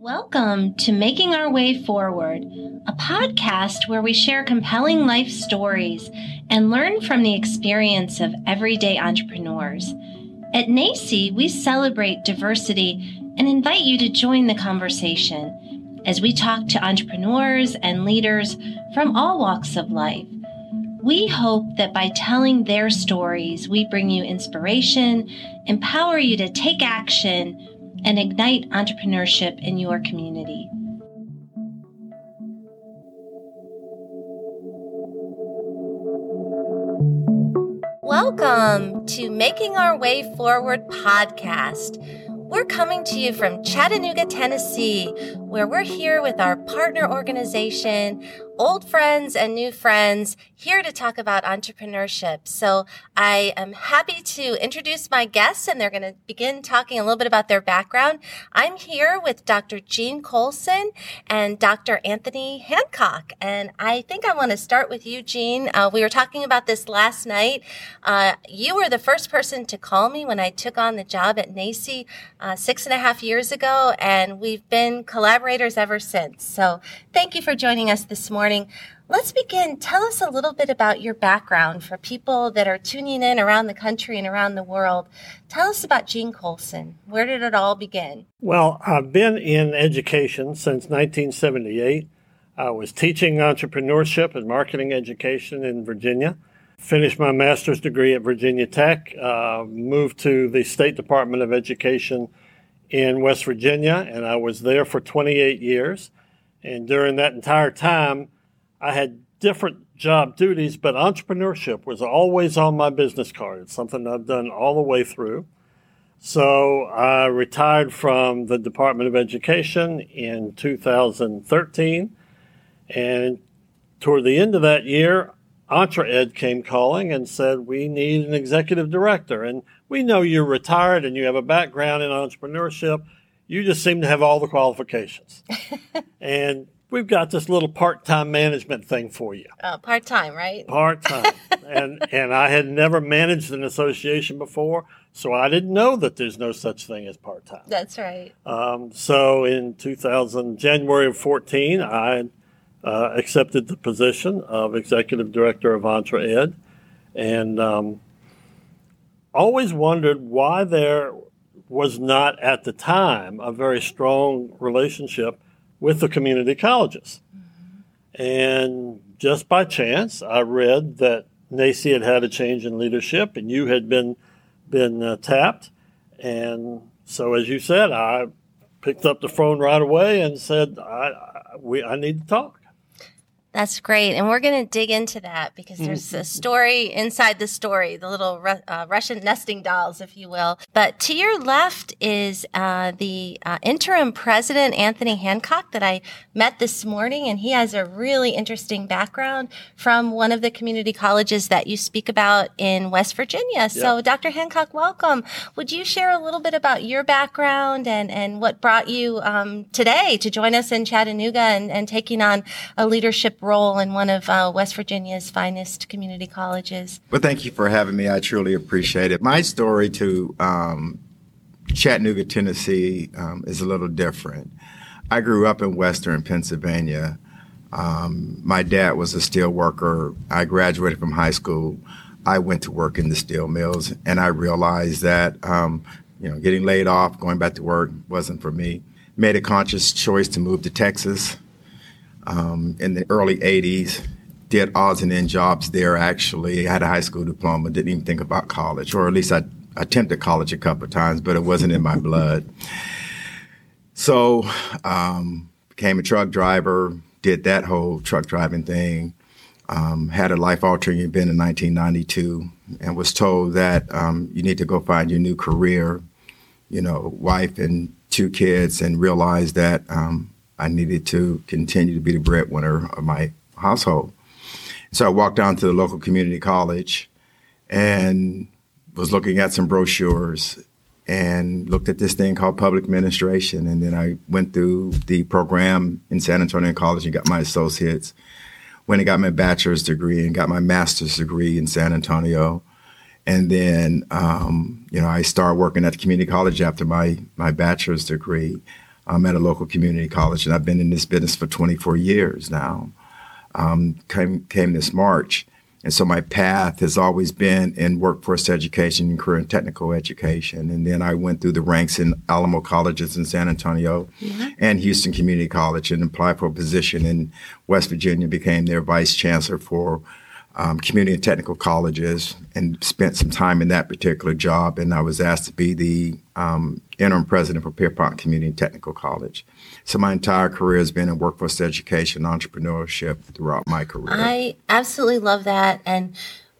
Welcome to Making Our Way Forward, a podcast where we share compelling life stories and learn from the experience of everyday entrepreneurs. At NACCE, we celebrate diversity and invite you to join the conversation as we talk to entrepreneurs and leaders from all walks of life. We hope that by telling their stories, we bring you inspiration, empower you to take action, and ignite entrepreneurship in your community. Welcome to Making Our Way Forward podcast. We're coming to you from Chattanooga, Tennessee, where we're here with our partner organization, old friends and new friends here to talk about entrepreneurship. So I am happy to introduce my guests and they're going to begin talking a little bit about their background. I'm here with Dr. Gene Coulson and Dr. Anthony Hancock. And I think I want to start with you, Gene. Uh, we were talking about this last night. Uh, you were the first person to call me when I took on the job at NACCE uh, six and a half years ago, and we've been collaborators ever since. So thank you for joining us this morning. Let's begin. Tell us a little bit about your background for people that are tuning in around the country and around the world. Tell us about Gene Coulson. Where did it all begin? Well, I've been in education since 1978. I was teaching entrepreneurship and marketing education in Virginia. Finished my master's degree at Virginia Tech, uh, moved to the State Department of Education in West Virginia, and I was there for 28 years. And during that entire time, I had different job duties, but entrepreneurship was always on my business card. It's something I've done all the way through. So I retired from the Department of Education in 2013. And toward the end of that year, EntreEd came calling and said, We need an executive director. And we know you're retired and you have a background in entrepreneurship. You just seem to have all the qualifications. and we've got this little part-time management thing for you. Uh, part-time, right? Part-time. and and I had never managed an association before, so I didn't know that there's no such thing as part-time. That's right. Um, so in 2000, January of 14, I uh, accepted the position of executive director of EntreEd, and um, always wondered why there was not at the time a very strong relationship with the community colleges. And just by chance, I read that NACCE had had a change in leadership and you had been, been uh, tapped. And so, as you said, I picked up the phone right away and said, I, I we, I need to talk. That's great. And we're going to dig into that because there's a story inside the story, the little uh, Russian nesting dolls, if you will. But to your left is uh, the uh, interim president, Anthony Hancock, that I met this morning. And he has a really interesting background from one of the community colleges that you speak about in West Virginia. So, Dr. Hancock, welcome. Would you share a little bit about your background and, and what brought you um, today to join us in Chattanooga and, and taking on a leadership role in one of uh, West Virginia's finest community colleges. Well, thank you for having me. I truly appreciate it. My story to um, Chattanooga, Tennessee um, is a little different. I grew up in Western Pennsylvania. Um, my dad was a steel worker. I graduated from high school. I went to work in the steel mills, and I realized that um, you know getting laid off, going back to work wasn't for me. Made a conscious choice to move to Texas um, in the early 80s. Did odds and end jobs there actually. I had a high school diploma, didn't even think about college, or at least I attempted college a couple of times, but it wasn't in my blood. So, um, became a truck driver, did that whole truck driving thing. Um, had a life altering event in 1992 and was told that um, you need to go find your new career, you know, wife and two kids, and realized that um, I needed to continue to be the breadwinner of my household. So I walked down to the local community college and was looking at some brochures and looked at this thing called public administration. And then I went through the program in San Antonio College and got my associates. Went and got my bachelor's degree and got my master's degree in San Antonio. And then, um, you know, I started working at the community college after my, my bachelor's degree. Um, at a local community college, and I've been in this business for 24 years now. Um, came came this March, and so my path has always been in workforce education and career and technical education. And then I went through the ranks in Alamo Colleges in San Antonio mm-hmm. and Houston Community College and applied for a position in West Virginia, became their vice chancellor for um, community and technical colleges and spent some time in that particular job. And I was asked to be the um, interim president for Pierpont Community and Technical College. So my entire career has been in workforce education, entrepreneurship throughout my career. I absolutely love that. And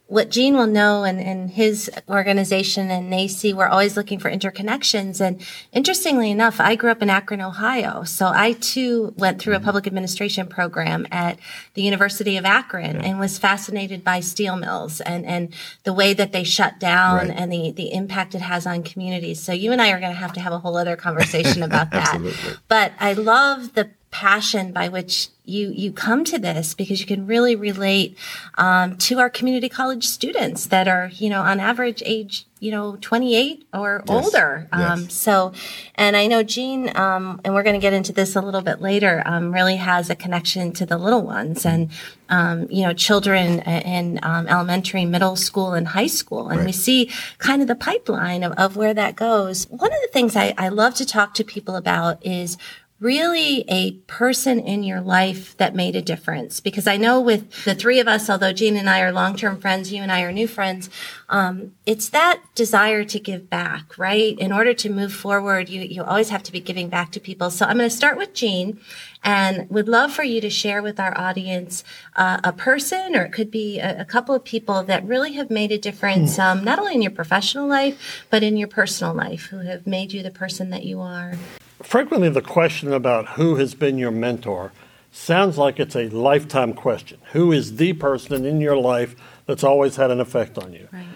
what Gene will know and, and his organization and NACCE, we're always looking for interconnections. And interestingly enough, I grew up in Akron, Ohio. So I too went through a mm-hmm. public administration program at the University of Akron and was fascinated by steel mills and, and the way that they shut down right. and the, the impact it has on communities. So you and I are going to have to have a whole other conversation about that. But I love the passion by which you you come to this because you can really relate um, to our community college students that are you know on average age you know 28 or yes. older um, yes. so and i know Gene um, and we're going to get into this a little bit later um, really has a connection to the little ones and um, you know children in um, elementary middle school and high school and right. we see kind of the pipeline of, of where that goes one of the things I, I love to talk to people about is really a person in your life that made a difference. Because I know with the three of us, although Gene and I are long term friends, you and I are new friends, um, it's that desire to give back, right? In order to move forward, you, you always have to be giving back to people. So I'm going to start with Gene and would love for you to share with our audience uh, a person or it could be a, a, couple of people that really have made a difference, hmm. um, not only in your professional life, but in your personal life, who have made you the person that you are frequently the question about who has been your mentor sounds like it's a lifetime question. Who is the person in your life that's always had an effect on you? Right.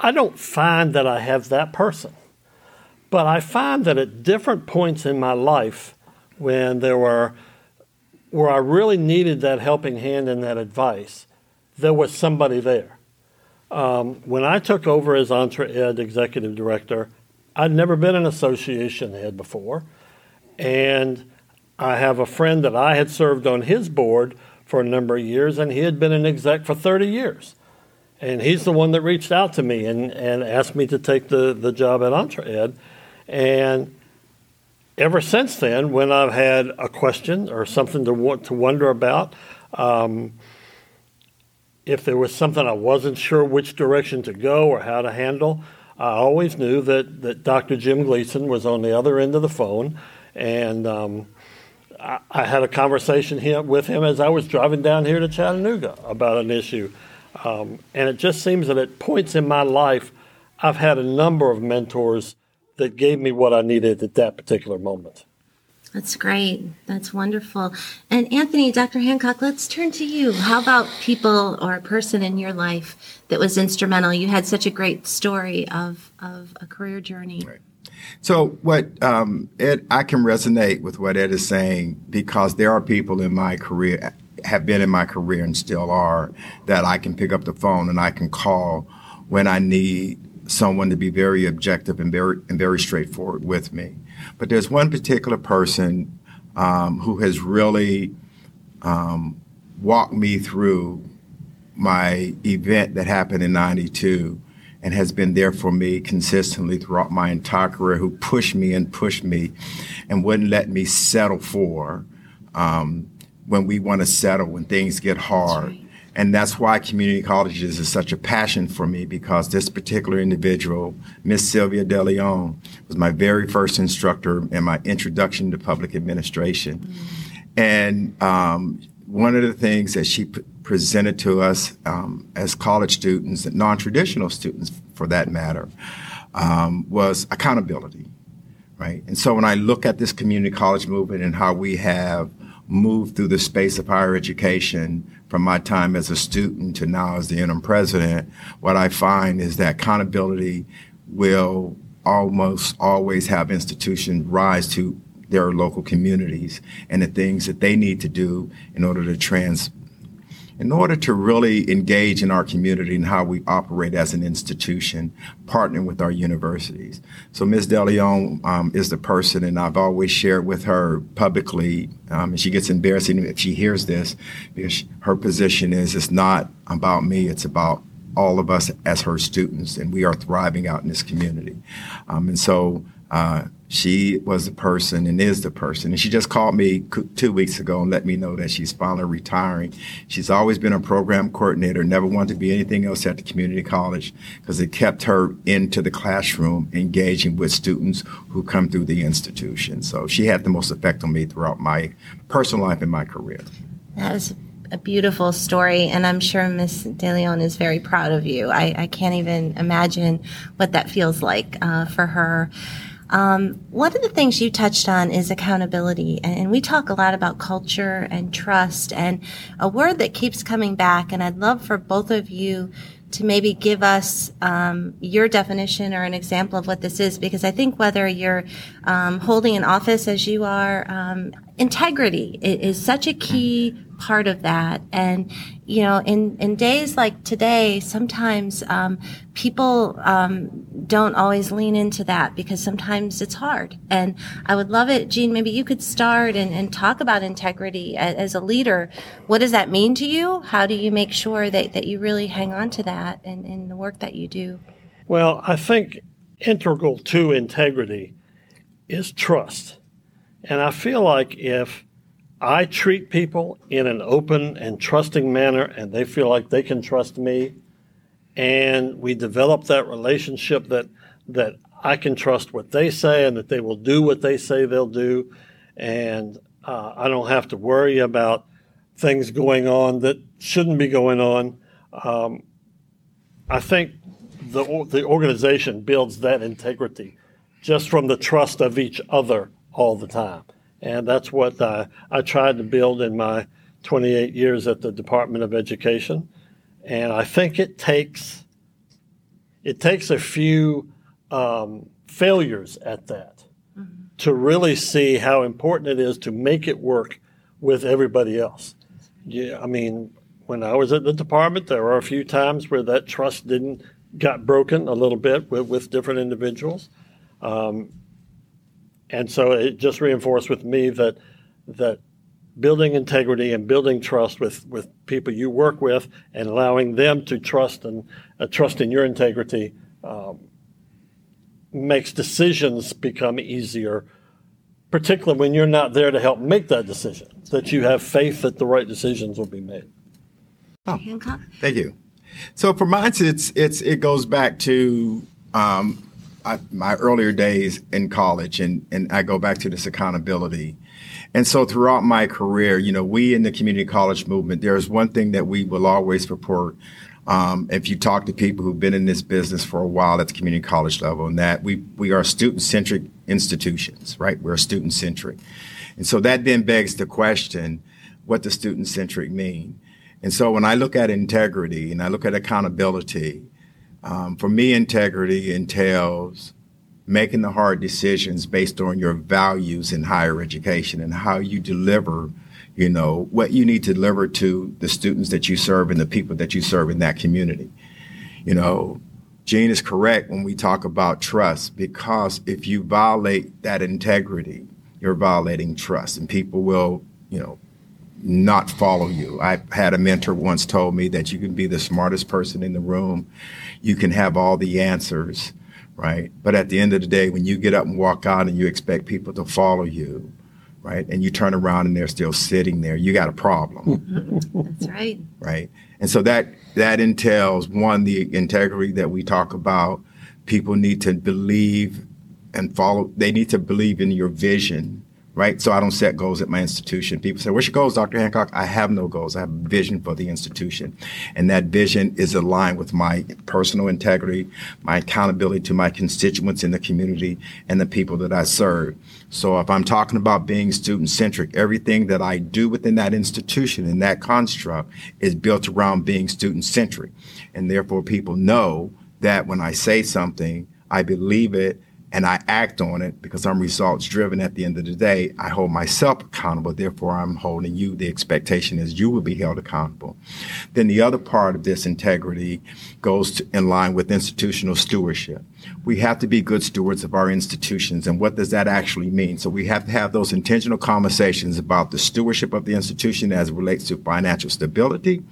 I don't find that I have that person, but I find that at different points in my life when there were where I really needed that helping hand and that advice, there was somebody there. Um, when I took over as EntreEd executive director, I'd never been an association head before. And I have a friend that I had served on his board for a number of years, and he had been an exec for 30 years. And he's the one that reached out to me and, and asked me to take the, the job at EntreEd. And ever since then, when I've had a question or something to want to wonder about, um, if there was something I wasn't sure which direction to go or how to handle, I always knew that, that Dr. Jim Gleason was on the other end of the phone, and um, I, I, had a conversation here, with him as I was driving down here to Chattanooga about an issue. Um, and it just seems that at points in my life, I've had a number of mentors that gave me what I needed at that particular moment. That's great. That's wonderful. And Anthony, Dr. Hancock, let's turn to you. How about people or a person in your life that was instrumental? You had such a great story of, of a career journey. Right. So, what um, Ed, I can resonate with what Ed is saying because there are people in my career, have been in my career and still are, that I can pick up the phone and I can call when I need someone to be very objective and very and very straightforward with me. But there's one particular person um, who has really um, walked me through my event that happened in 92 and has been there for me consistently throughout my entire career, who pushed me and pushed me and wouldn't let me settle for um, when we want to settle, when things get hard. And that's why community colleges is such a passion for me because this particular individual, Miss Sylvia De Leon, was my very first instructor in my introduction to public administration. Mm-hmm. And um, one of the things that she p- presented to us um, as college students, and non-traditional students for that matter, um, was accountability, right? And so when I look at this community college movement and how we have moved through the space of higher education from my time as a student to now as the interim president, what I find is that accountability will almost always have institutions rise to their local communities and the things that they need to do in order to trans in order to really engage in our community and how we operate as an institution, partnering with our universities. So Ms. DeLeon um, is the person, and I've always shared with her publicly, um, and she gets embarrassed if she hears this, because her position is it's not about me, it's about all of us as her students, and we are thriving out in this community. Um, and so uh, she was the person and is the person. And she just called me two weeks ago and let me know that she's finally retiring. She's always been a program coordinator, never wanted to be anything else at the community college because it kept her into the classroom engaging with students who come through the institution. So she had the most effect on me throughout my personal life and my career. That is a beautiful story, and I'm sure Miss DeLeon is very proud of you. I, I, can't even imagine what that feels like uh, for her. Um, one of the things you touched on is accountability, and we talk a lot about culture and trust, and a word that keeps coming back. And I'd love for both of you to maybe give us um, your definition or an example of what this is, because I think whether you're um, holding an office as you are, um, integrity is such a key part of that. And, you know, in, in days like today, sometimes um, people um, don't always lean into that because sometimes it's hard. And I would love it, Gene, maybe you could start and, and talk about integrity as, as, a leader. What does that mean to you? How do you make sure that, that you really hang on to that in, in the work that you do? Well, I think integral to integrity is trust. And I feel like if I treat people in an open and trusting manner, and they feel like they can trust me. And we develop that relationship that that I can trust what they say, and that they will do what they say they'll do, and uh, I don't have to worry about things going on that shouldn't be going on. Um, I think the the organization builds that integrity just from the trust of each other all the time. And that's what I, I tried to build in my 28 years at the Department of Education. And I think it takes it takes a few um, failures at that mm-hmm. to really see how important it is to make it work with everybody else. Yeah, I mean, when I was at the department, there were a few times where that trust didn't got broken a little bit with, with different individuals. Um, and so it just reinforced with me that that building integrity and building trust with, with people you work with and allowing them to trust and uh, trust in your integrity um, makes decisions become easier particularly when you're not there to help make that decision that you have faith that the right decisions will be made. Oh, Hancock? thank you. So for mine it's it's it goes back to um, I, my earlier days in college, and and I go back to this accountability. And so throughout my career, you know, we in the community college movement, there's one thing that we will always report. Um, if you talk to people who've been in this business for a while at the community college level, and that we we are student centric institutions, right? We're student centric, and so that then begs the question, what does student centric mean? And so when I look at integrity and I look at accountability, um, for me, integrity entails making the hard decisions based on your values in higher education and how you deliver, you know, what you need to deliver to the students that you serve and the people that you serve in that community. You know, Gene is correct when we talk about trust because if you violate that integrity, you're violating trust and people will, you know, not follow you. I had a mentor once told me that you can be the smartest person in the room you can have all the answers, right? But at the end of the day, when you get up and walk out and you expect people to follow you, right, and you turn around and they're still sitting there, you got a problem. That's right. Right. And so that that entails one the integrity that we talk about. People need to believe and follow. They need to believe in your vision right? So I don't set goals at my institution. People say, what's your goals, Dr. Hancock? I have no goals. I have a vision for the institution. And that vision is aligned with my personal integrity, my accountability to my constituents in the community and the people that I serve. So if I'm talking about being student centric, everything that I do within that institution and that construct is built around being student centric. And therefore people know that when I say something, I believe it and I act on it because I'm results driven at the end of the day, I hold myself accountable. Therefore, I'm holding you. The expectation is you will be held accountable. Then the other part of this integrity goes to, in line with institutional stewardship. We have to be good stewards of our institutions. And what does that actually mean? So we have to have those intentional conversations about the stewardship of the institution as it relates to financial stability,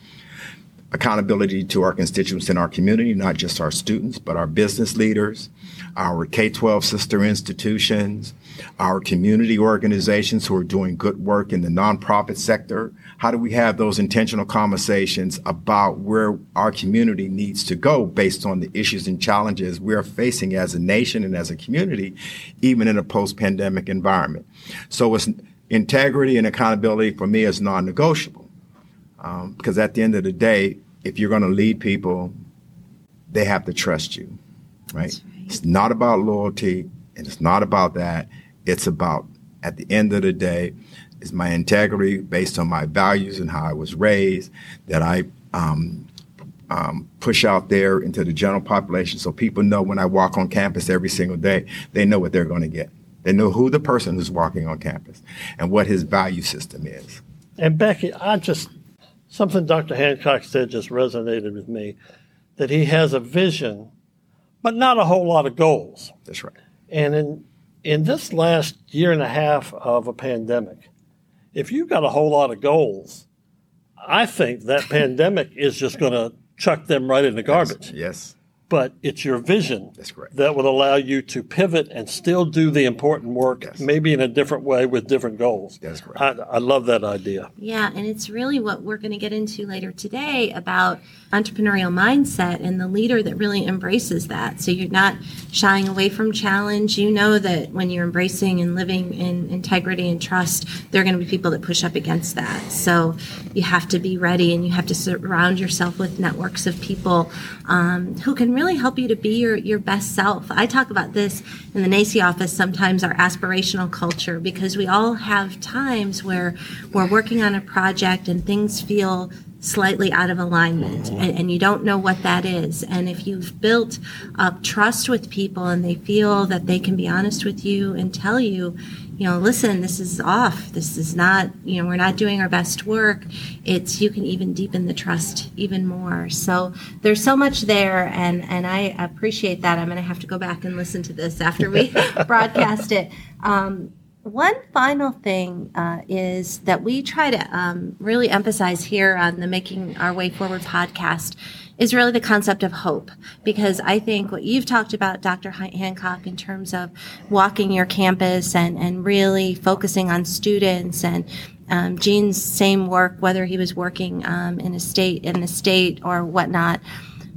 accountability to our constituents in our community, not just our students, but our business leaders, our K 12 sister institutions, our community organizations who are doing good work in the nonprofit sector. How do we have those intentional conversations about where our community needs to go based on the issues and challenges we're facing as a nation and as a community, even in a post pandemic environment? So it's integrity and accountability for me is non negotiable. Um, because at the end of the day, if you're going to lead people, they have to trust you, right? right? It's not about loyalty and it's not about that. It's about, at the end of the day, is my integrity based on my values and how I was raised that I um, um, push out there into the general population so people know when I walk on campus every single day, they know what they're going to get. They know who the person who's walking on campus and what his value system is. And Becky, I just something Dr. Hancock said just resonated with me that he has a vision, but not a whole lot of goals. That's right. And in in this last year and a half of a pandemic, if you've got a whole lot of goals, I think that pandemic is just going to chuck them right in the garbage. Yes. yes but it's your vision That's correct. that will allow you to pivot and still do the important work, Yes. maybe in a different way with different goals. That's correct. I, I love that idea. Yeah, and it's really what we're going to get into later today about entrepreneurial mindset and the leader that really embraces that. So you're not shying away from challenge. You know that when you're embracing and living in integrity and trust, there are going to be people that push up against that. So you have to be ready and you have to surround yourself with networks of people um, who can really help you to be your, your best self. I talk about this in the NACCE office sometimes our aspirational culture because we all have times where we're working on a project and things feel slightly out of alignment and, and, you don't know what that is. And if you've built up trust with people and they feel that they can be honest with you and tell you, you know, listen, this is off. This is not, you know, we're not doing our best work. It's, you can even deepen the trust even more. So there's so much there. And, and I appreciate that. I'm going to have to go back and listen to this after we broadcast it. Um, one final thing uh, is that we try to um, really emphasize here on the Making Our Way Forward podcast is really the concept of hope. Because I think what you've talked about, Dr. Hancock, in terms of walking your campus and, and really focusing on students and um, Gene's same work, whether he was working um, in a state, in the state or whatnot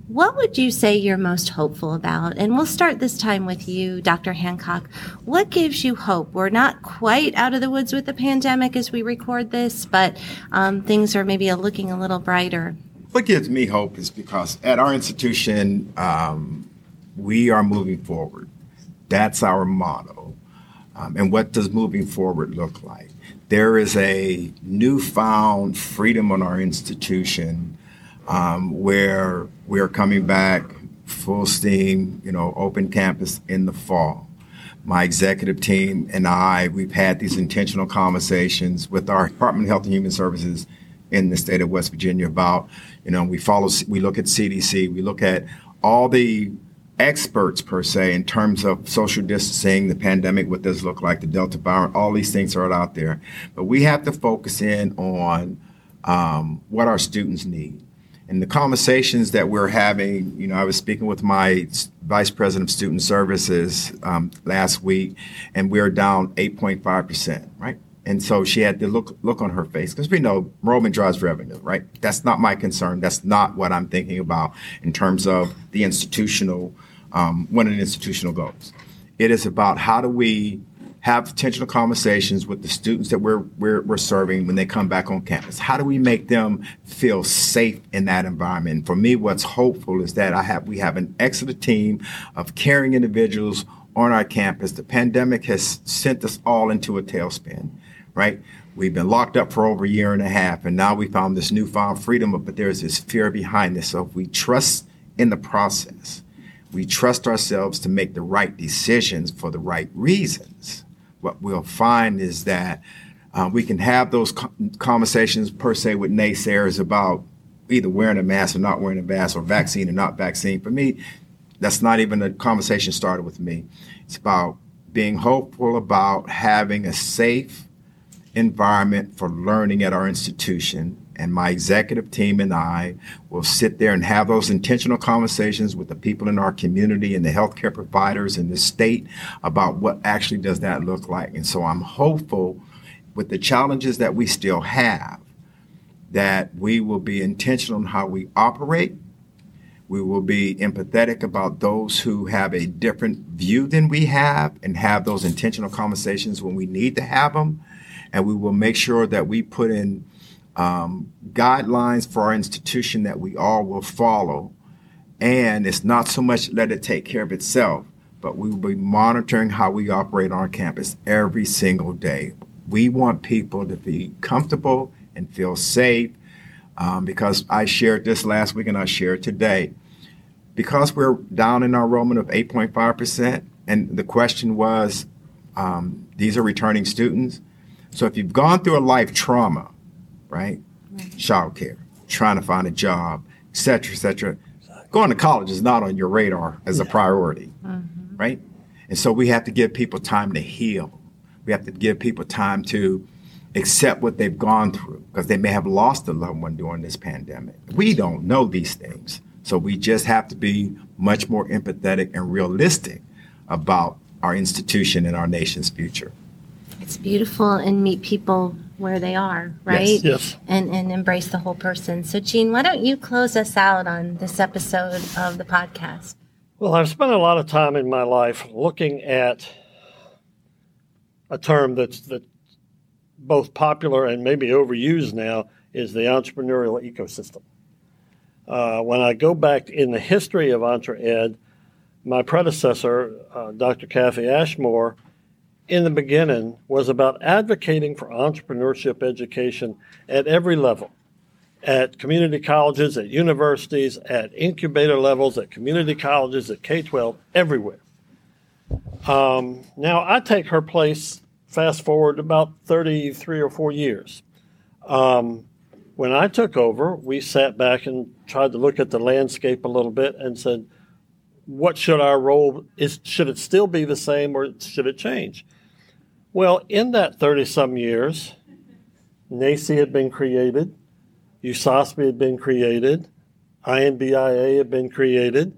what would you say you're most hopeful about? And we'll start this time with you, Dr. Hancock. What gives you hope? We're not quite out of the woods with the pandemic as we record this, but um, things are maybe looking a little brighter. What gives me hope is because at our institution, um, we are moving forward. That's our motto. Um, and what does moving forward look like? There is a newfound freedom on our institution um, where we are coming back full steam, you know, open campus in the fall. My executive team and I, we've had these intentional conversations with our Department of Health and Human Services in the state of West Virginia about, you know, we follow, we look at CDC, we look at all the experts per se in terms of social distancing, the pandemic, what does it look like, the Delta variant, all these things are out there. But we have to focus in on um, what our students need and the conversations that we're having, you know, I was speaking with my vice president of student services um, last week, and we're down 8.5 percent, right? And so she had the look look on her face because we know enrollment drives revenue, right? That's not my concern. That's not what I'm thinking about in terms of the institutional, um, when an institutional goes. It is about how do we have intentional conversations with the students that we're, we're, we're serving when they come back on campus. How do we make them feel safe in that environment? For me, what's hopeful is that I have we have an excellent team of caring individuals on our campus. The pandemic has sent us all into a tailspin, right? We've been locked up for over a year and a half, and now we found this newfound freedom, but there's this fear behind this. So if we trust in the process, we trust ourselves to make the right decisions for the right reasons. What we'll find is that uh, we can have those conversations per se with naysayers about either wearing a mask or not wearing a mask or vaccine or not vaccine. For me, that's not even a conversation started with me. It's about being hopeful about having a safe environment for learning at our institution and my executive team and I will sit there and have those intentional conversations with the people in our community and the healthcare providers in the state about what actually does that look like. And so I'm hopeful with the challenges that we still have that we will be intentional in how we operate. We will be empathetic about those who have a different view than we have and have those intentional conversations when we need to have them. And we will make sure that we put in um, guidelines for our institution that we all will follow. And it's not so much let it take care of itself, but we will be monitoring how we operate on campus every single day. We want people to be comfortable and feel safe um, because I shared this last week and I share it today. Because we're down in our enrollment of 8.5%, and the question was um, these are returning students. So if you've gone through a life trauma, right? right. Child care, trying to find a job, et cetera, et cetera. Going to college is not on your radar as a priority, mm-hmm. right? And so we have to give people time to heal. We have to give people time to accept what they've gone through because they may have lost a loved one during this pandemic. We don't know these things. So we just have to be much more empathetic and realistic about our institution and our nation's future. It's beautiful and meet people where they are, right? Yes, yes. And and embrace the whole person. So Gene, why don't you close us out on this episode of the podcast? Well, I've spent a lot of time in my life looking at a term that's that both popular and maybe overused now is the entrepreneurial ecosystem. Uh, when I go back in the history of EntreEd, my predecessor, uh, Dr. Cathy Ashmore, in the beginning was about advocating for entrepreneurship education at every level at community colleges, at universities, at incubator levels, at community colleges, at K 12, everywhere. Um, now, I take her place fast forward about 33 or 4 years. Um, when I took over, we sat back and tried to look at the landscape a little bit and said, what should our role is should it still be the same or should it change well, in that 30 some years, NACCE had been created, USASBE had been created, INBIA had been created.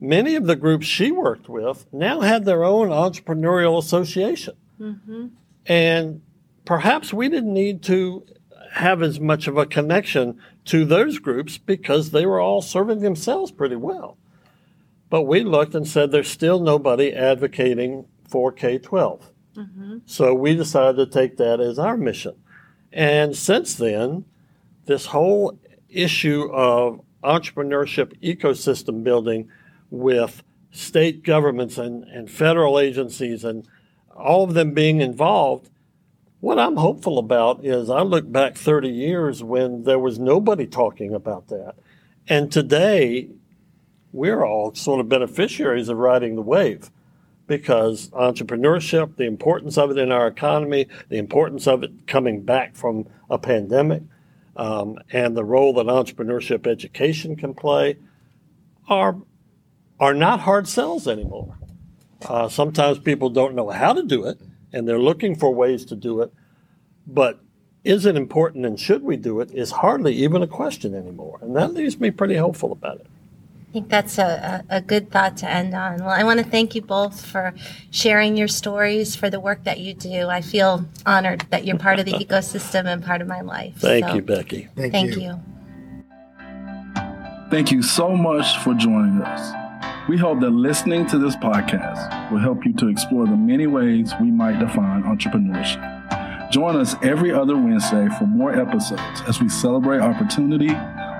Many of the groups she worked with now had their own entrepreneurial association. Mm-hmm. And perhaps we didn't need to have as much of a connection to those groups because they were all serving themselves pretty well. But we looked and said there's still nobody advocating for K 12. Mm-hmm. So we decided to take that as our mission. And since then, this whole issue of entrepreneurship ecosystem building with state governments and, and federal agencies and all of them being involved, what I'm hopeful about is I look back 30 years when there was nobody talking about that. And today, we're all sort of beneficiaries of riding the wave because entrepreneurship, the importance of it in our economy, the importance of it coming back from a pandemic, um, and the role that entrepreneurship education can play are are not hard sells anymore. Uh, sometimes people don't know how to do it, and they're looking for ways to do it. But is it important and should we do it is hardly even a question anymore, and that leaves me pretty hopeful about it think that's a, a, good thought to end on. Well, I want to thank you both for sharing your stories, for the work that you do. I feel honored that you're part of the ecosystem and part of my life. Thank so, you, Becky. Thank, thank you. you. Thank you so much for joining us. We hope that listening to this podcast will help you to explore the many ways we might define entrepreneurship. Join us every other Wednesday for more episodes as we celebrate opportunity,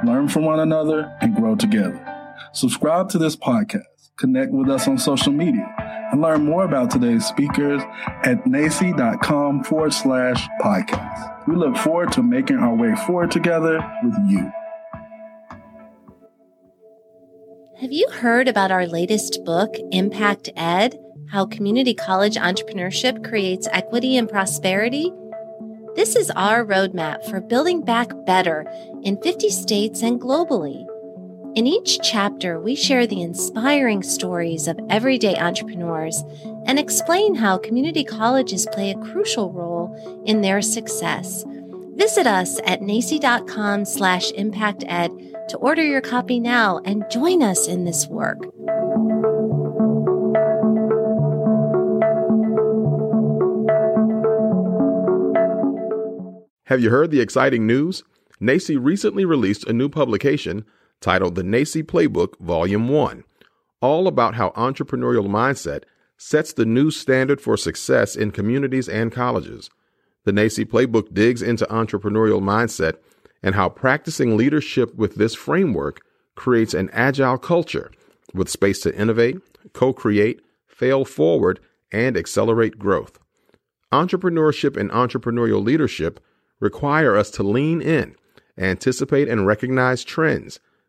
learn from one another, and grow together. Subscribe to this podcast, connect with us on social media, and learn more about today's speakers at nacce.com forward slash podcast. We look forward to making our way forward together with you. Have you heard about our latest book, Impact Ed How Community College Entrepreneurship Creates Equity and Prosperity? This is our roadmap for building back better in 50 states and globally. In each chapter, we share the inspiring stories of everyday entrepreneurs and explain how community colleges play a crucial role in their success. Visit us at nacce.com slash impacted to order your copy now and join us in this work. Have you heard the exciting news? NACCE recently released a new publication titled The NACCE Playbook Volume 1, all about how entrepreneurial mindset sets the new standard for success in communities and colleges. The NACCE Playbook digs into entrepreneurial mindset and how practicing leadership with this framework creates an agile culture with space to innovate, co create, fail forward, and accelerate growth. Entrepreneurship and entrepreneurial leadership require us to lean in, anticipate and recognize trends,